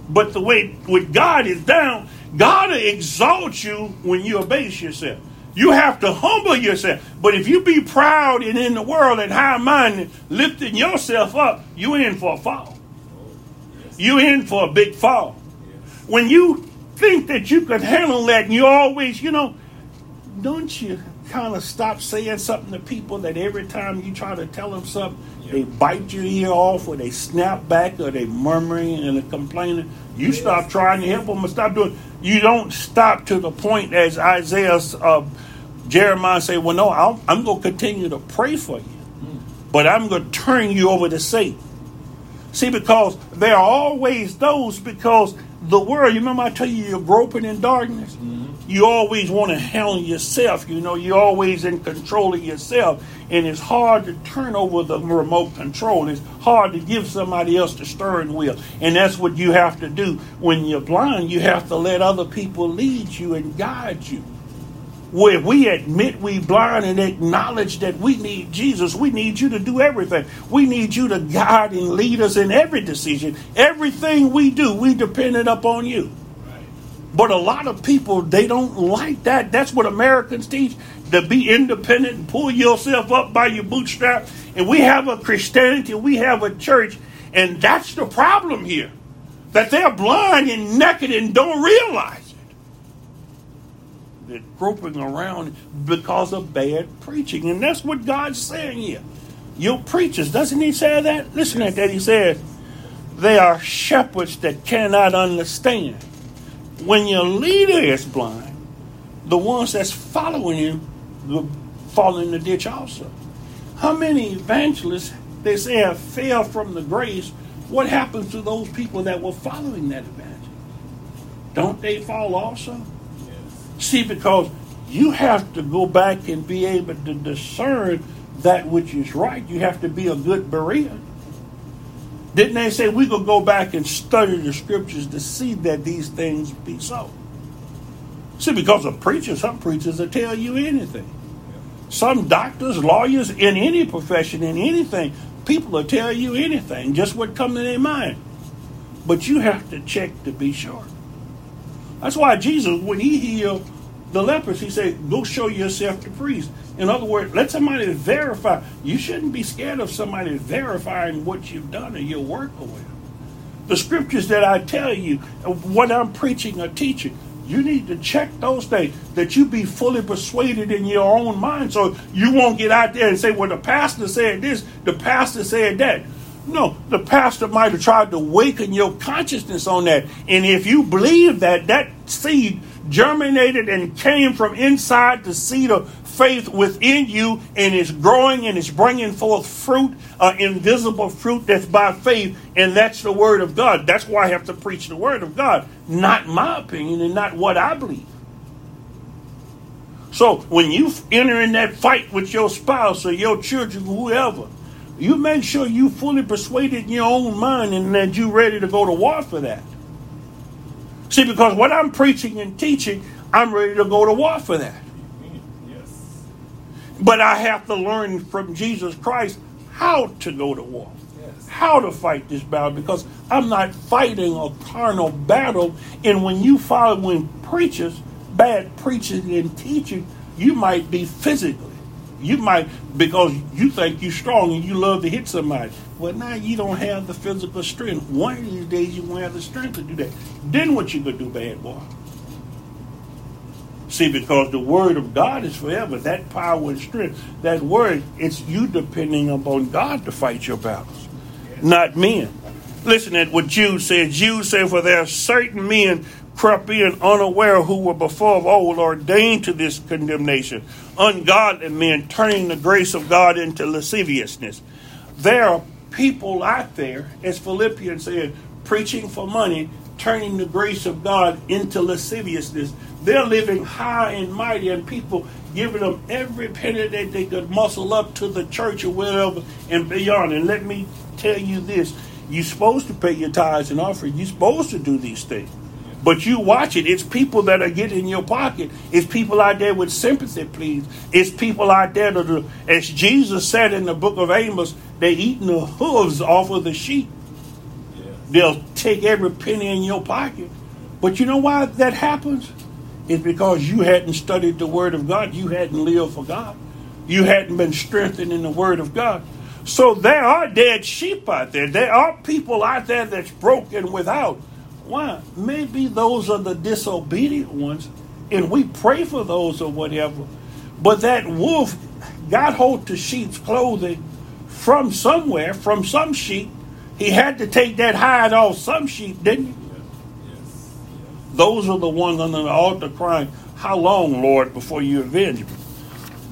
But the way with God is down. God exalts you when you abase yourself. You have to humble yourself. But if you be proud and in the world and high minded, lifting yourself up, you in for a fall. You in for a big fall. When you think that you can handle that and you always, you know, don't you kind of stop saying something to people that every time you try to tell them something, they bite your ear off or they snap back or they murmuring and complaining? You yes. stop trying to help them and stop doing. You don't stop to the point as Isaiah, uh, Jeremiah say, "Well, no, i am going to continue to pray for you, but I'm going to turn you over to Satan." See, because there are always those because the world. You remember I tell you you're groping in darkness. Mm-hmm you always want to handle yourself. You know, you're always in control of yourself. And it's hard to turn over the remote control. It's hard to give somebody else the steering wheel. And that's what you have to do. When you're blind, you have to let other people lead you and guide you. Where we admit we blind and acknowledge that we need Jesus, we need you to do everything. We need you to guide and lead us in every decision. Everything we do, we dependent upon you. But a lot of people, they don't like that. That's what Americans teach to be independent and pull yourself up by your bootstrap. And we have a Christianity, we have a church, and that's the problem here. That they're blind and naked and don't realize groping around because of bad preaching. And that's what God's saying here. Your preachers, doesn't he say that? Listen at that. He says, they are shepherds that cannot understand when your leader is blind, the ones that's following him will fall in the ditch also. How many evangelists they say have fell from the grace? What happens to those people that were following that evangelist? Don't they fall also? See, because you have to go back and be able to discern that which is right. You have to be a good Berean. Didn't they say we could go back and study the scriptures to see that these things be so? See, because of preachers, some preachers will tell you anything. Some doctors, lawyers, in any profession, in anything, people will tell you anything, just what comes to their mind. But you have to check to be sure. That's why Jesus, when he healed the lepers, he said, Go show yourself to the priest. In other words, let somebody verify. You shouldn't be scared of somebody verifying what you've done or your work or whatever. The scriptures that I tell you, what I'm preaching or teaching, you need to check those things that you be fully persuaded in your own mind so you won't get out there and say, well, the pastor said this, the pastor said that. No, the pastor might have tried to awaken your consciousness on that. And if you believe that, that seed germinated and came from inside the seed of faith within you and is growing and is bringing forth fruit, uh, invisible fruit that's by faith, and that's the Word of God. That's why I have to preach the Word of God, not my opinion and not what I believe. So when you enter in that fight with your spouse or your children, whoever, you make sure you fully persuaded in your own mind and that you're ready to go to war for that. See, because what I'm preaching and teaching, I'm ready to go to war for that. Yes. But I have to learn from Jesus Christ how to go to war, yes. how to fight this battle, because I'm not fighting a carnal battle. And when you follow when preachers, bad preaching and teaching, you might be physically you might because you think you're strong and you love to hit somebody. Well, now you don't have the physical strength. One of these days you won't have the strength to do that. Then what you gonna do, bad boy? See, because the word of God is forever. That power and strength, that word, it's you depending upon God to fight your battles, not men. Listen at what Jude said. Jude said, For there are certain men crept in unaware who were before of old ordained to this condemnation, ungodly men turning the grace of God into lasciviousness. There are people out there, as Philippians said, preaching for money, turning the grace of God into lasciviousness. They're living high and mighty, and people giving them every penny that they could muscle up to the church or whatever and beyond. And let me tell you this you're supposed to pay your tithes and offering, you're supposed to do these things. But you watch it. It's people that are getting in your pocket. It's people out there with sympathy, please. It's people out there that, are, as Jesus said in the book of Amos, they're eating the hooves off of the sheep. Yeah. They'll take every penny in your pocket. But you know why that happens? It's because you hadn't studied the Word of God. You hadn't lived for God. You hadn't been strengthened in the Word of God. So there are dead sheep out there. There are people out there that's broken without. Why? Maybe those are the disobedient ones and we pray for those or whatever. But that wolf got hold to sheep's clothing from somewhere, from some sheep. He had to take that hide off some sheep, didn't he? Those are the ones under the altar crying, How long, Lord, before you avenge me?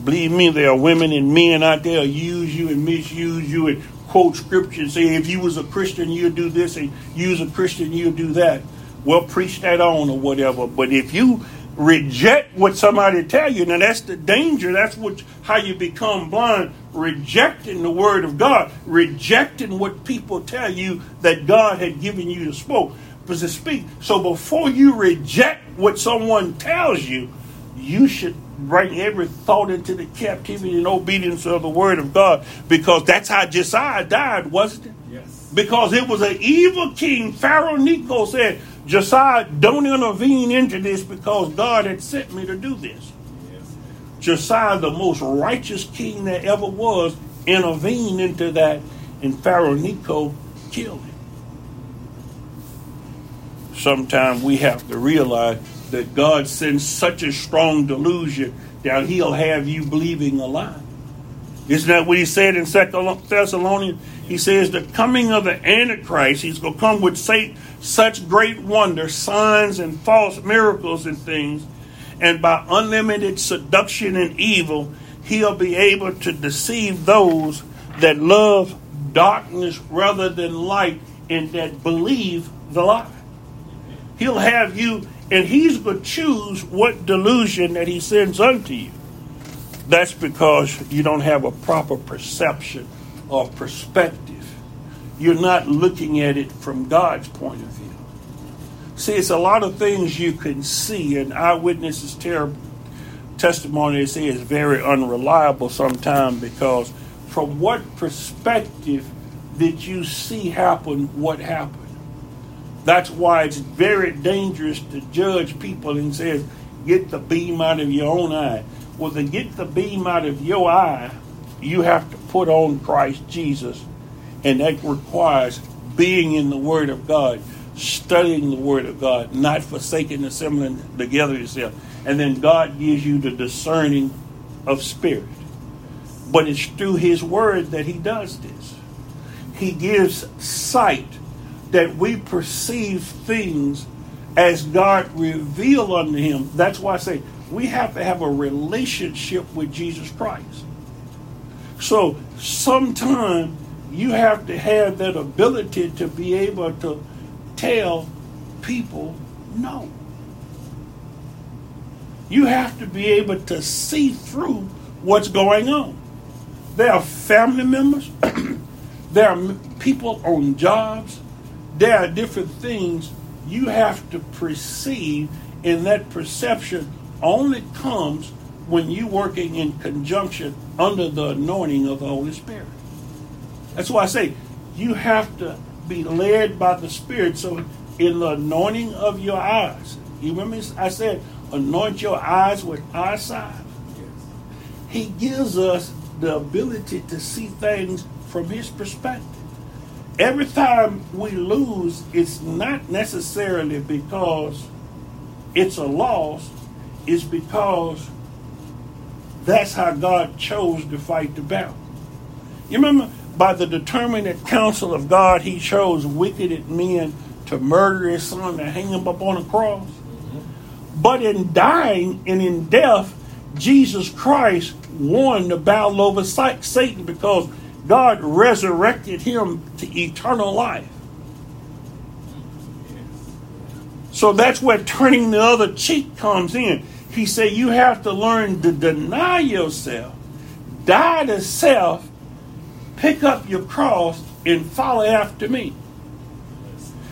Believe me, there are women and men out there who use you and misuse you and quote scripture and say, if you was a Christian, you'd do this, and you was a Christian, you'd do that. Well, preach that on or whatever. But if you reject what somebody tell you, now that's the danger. That's what how you become blind. Rejecting the word of God, rejecting what people tell you that God had given you to spoke to speak. So before you reject what someone tells you, you should bring every thought into the captivity and obedience of the word of God, because that's how Josiah died, wasn't it? Yes. Because it was an evil king. Pharaoh Necho said, Josiah, don't intervene into this because God had sent me to do this. Yes. Josiah, the most righteous king that ever was, intervened into that, and Pharaoh Necho killed him sometimes we have to realize that God sends such a strong delusion that He'll have you believing a lie. Isn't that what He said in Second Thessalonians? He says the coming of the Antichrist, He's going to come with such great wonder, signs and false miracles and things, and by unlimited seduction and evil, He'll be able to deceive those that love darkness rather than light and that believe the lie. He'll have you, and He's going to choose what delusion that He sends unto you. That's because you don't have a proper perception or perspective. You're not looking at it from God's point of view. See, it's a lot of things you can see, and eyewitnesses' testimony they say is very unreliable sometimes because from what perspective did you see happen what happened? That's why it's very dangerous to judge people and says, get the beam out of your own eye. Well, to get the beam out of your eye, you have to put on Christ Jesus. And that requires being in the Word of God, studying the Word of God, not forsaking assembling together yourself. And then God gives you the discerning of spirit. But it's through His Word that He does this. He gives sight that we perceive things as God revealed unto him. That's why I say we have to have a relationship with Jesus Christ. So sometime you have to have that ability to be able to tell people no. You have to be able to see through what's going on. There are family members, there are people on jobs, there are different things you have to perceive, and that perception only comes when you're working in conjunction under the anointing of the Holy Spirit. That's why I say you have to be led by the Spirit. So, in the anointing of your eyes, you remember I said, anoint your eyes with eyesight. He gives us the ability to see things from His perspective every time we lose, it's not necessarily because it's a loss, it's because that's how God chose to fight the battle. You remember, by the determinate counsel of God, He chose wicked men to murder His Son and hang Him up on a cross. But in dying and in death, Jesus Christ won the battle over Satan because God resurrected him to eternal life. So that's where turning the other cheek comes in. He said you have to learn to deny yourself, die to self, pick up your cross, and follow after me.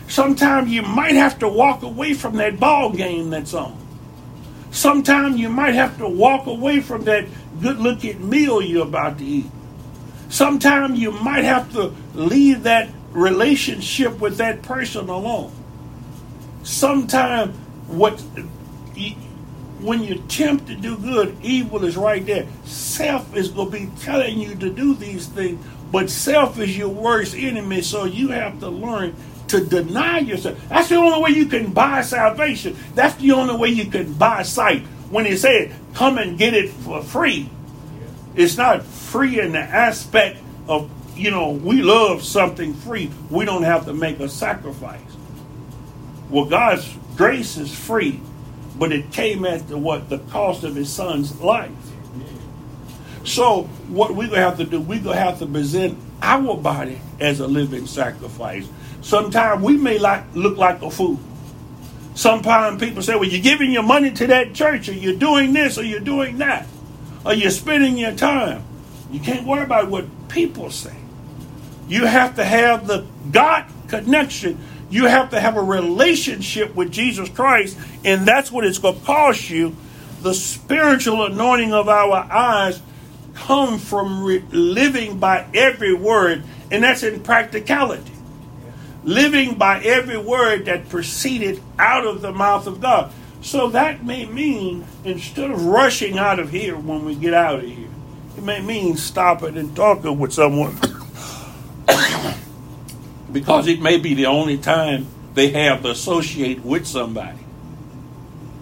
Sometimes you might have to walk away from that ball game that's on. Sometimes you might have to walk away from that good looking meal you're about to eat. Sometimes you might have to leave that relationship with that person alone. Sometimes what when you attempt to do good, evil is right there. Self is going to be telling you to do these things, but self is your worst enemy. So you have to learn to deny yourself. That's the only way you can buy salvation. That's the only way you can buy sight. When he said, come and get it for free, it's not free in the aspect of, you know, we love something free. We don't have to make a sacrifice. Well, God's grace is free, but it came at the what? The cost of his son's life. So what we're gonna have to do, we're gonna have to present our body as a living sacrifice. Sometimes we may like look like a fool. Sometimes people say, well, you're giving your money to that church, or you're doing this, or you're doing that, or you're spending your time. You can't worry about what people say. You have to have the God connection. You have to have a relationship with Jesus Christ, and that's what it's going to cost you. The spiritual anointing of our eyes come from re- living by every word, and that's in practicality. Living by every word that proceeded out of the mouth of God. So that may mean instead of rushing out of here when we get out of here, it may mean stopping and talking with someone because it may be the only time they have to associate with somebody.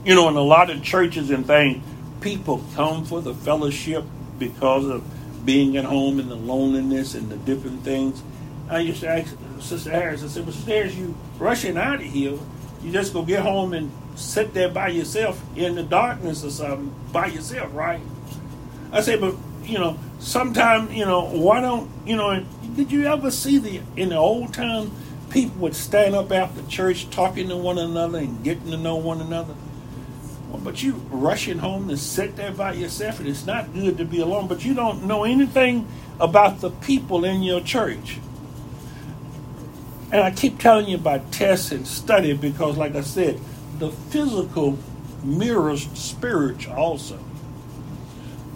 You know, in a lot of churches and things, people come for the fellowship because of being at home and the loneliness and the different things. I used to ask Sister Harris, I said, Well, Sister Harris, you rushing out of here, you just go get home and sit there by yourself in the darkness or something by yourself, right? I say, But, you know, sometimes, you know, why don't, you know, did you ever see the, in the old time, people would stand up after church talking to one another and getting to know one another? but you rushing home to sit there by yourself, and it's not good to be alone. But you don't know anything about the people in your church. And I keep telling you about tests and study because, like I said, the physical mirrors spiritual also.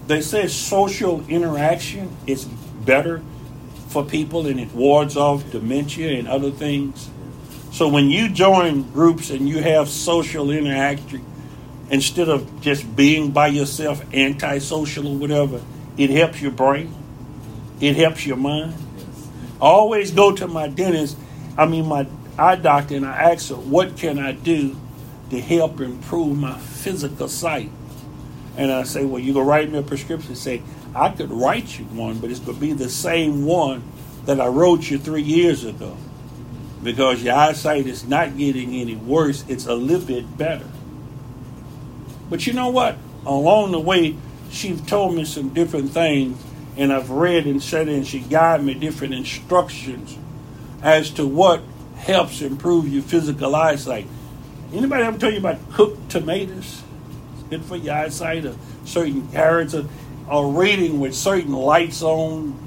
They say social interaction is better for people and it wards off dementia and other things. So when you join groups and you have social interaction, instead of just being by yourself, antisocial or whatever, it helps your brain. It helps your mind. I always go to my dentist, I mean my eye doctor, and I ask her, what can I do to help improve my physical sight? And I say, well, you go write me a prescription. Say, I could write you one, but it's going to be the same one that I wrote you three years ago. Because your eyesight is not getting any worse, it's a little bit better. But you know what? Along the way, she's told me some different things, and I've read and said, and she guided me different instructions as to what helps improve your physical eyesight. Anybody ever tell you about cooked tomatoes? It's good for your eyesight. Or certain carrots, or, or reading with certain lights on,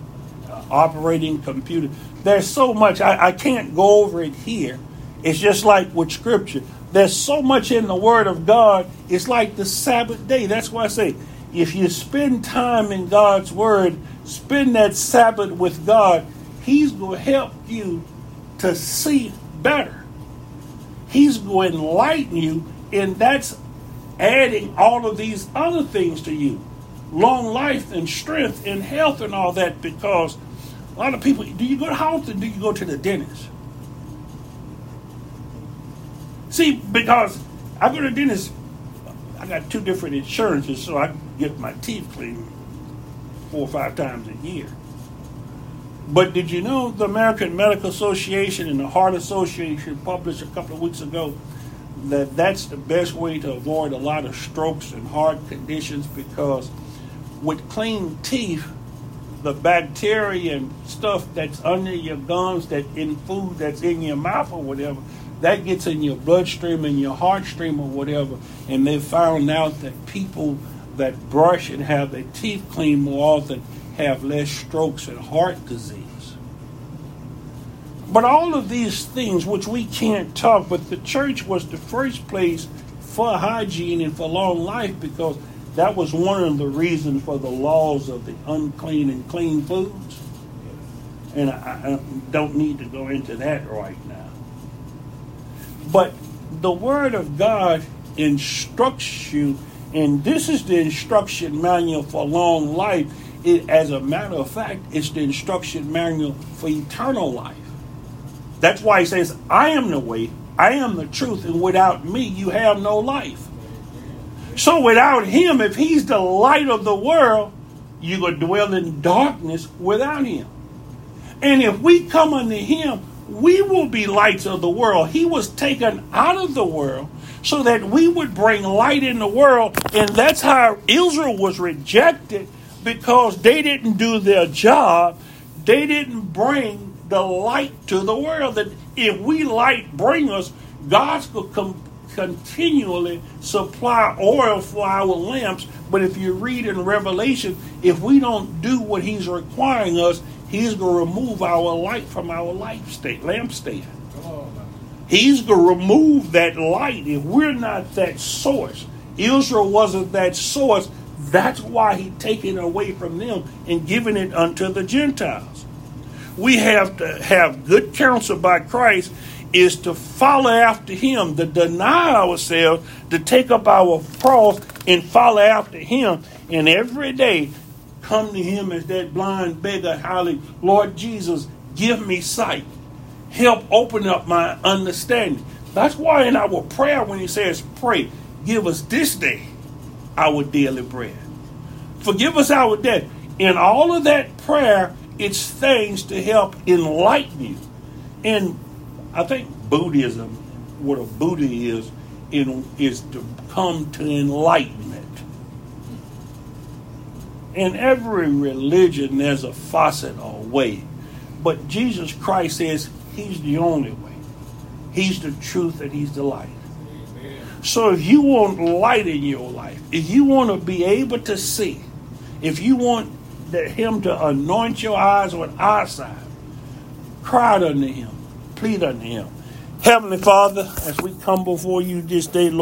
uh, operating computer. There's so much I, I can't go over it here. It's just like with scripture. There's so much in the Word of God. It's like the Sabbath day. That's why I say, if you spend time in God's Word, spend that Sabbath with God, He's going to help you to see better. He's going to enlighten you, and that's adding all of these other things to you. Long life and strength and health and all that because a lot of people do you go to how often do you go to the dentist? See, because I go to the dentist, I got two different insurances, so I get my teeth cleaned four or five times a year. But did you know the American Medical Association and the Heart Association published a couple of weeks ago that that's the best way to avoid a lot of strokes and heart conditions because with clean teeth, the bacteria and stuff that's under your gums, that in food that's in your mouth or whatever, that gets in your bloodstream and your heart stream or whatever. And they found out that people that brush and have their teeth cleaned more often have less strokes and heart disease. But all of these things, which we can't talk, but the church was the first place for hygiene and for long life because that was one of the reasons for the laws of the unclean and clean foods. And I, I don't need to go into that right now. But the Word of God instructs you, and this is the instruction manual for long life. It, as a matter of fact, it's the instruction manual for eternal life. That's why he says, I am the way, I am the truth, and without me you have no life. So without him, if he's the light of the world, you will dwell in darkness without him. And if we come unto him, we will be lights of the world. He was taken out of the world so that we would bring light in the world. And that's how Israel was rejected because they didn't do their job. They didn't bring the light to the world. That if we light bring us, God's going to continually supply oil for our lamps. But if you read in Revelation, if we don't do what He's requiring us, He's going to remove our light from our life state, lampstand. He's going to remove that light if we're not that source. Israel wasn't that source. That's why he taken it away from them and given it unto the Gentiles. We have to have good counsel by Christ is to follow after him, to deny ourselves, to take up our cross and follow after him. And every day come to him as that blind beggar, howling, Lord Jesus, give me sight. Help open up my understanding. That's why in our prayer, when he says, pray, give us this day our daily bread. Forgive us our debt. In all of that prayer, it's things to help enlighten you. And I think Buddhism, what a Buddha is, in, is to come to enlightenment. In every religion, there's a facet or way. But Jesus Christ says He's the only way. He's the truth and He's the light. So if you want light in your life, if you want to be able to see, if you want Him to anoint your eyes with eyesight, cry unto Him, plead unto Him. Heavenly Father, as we come before you this day, Lord.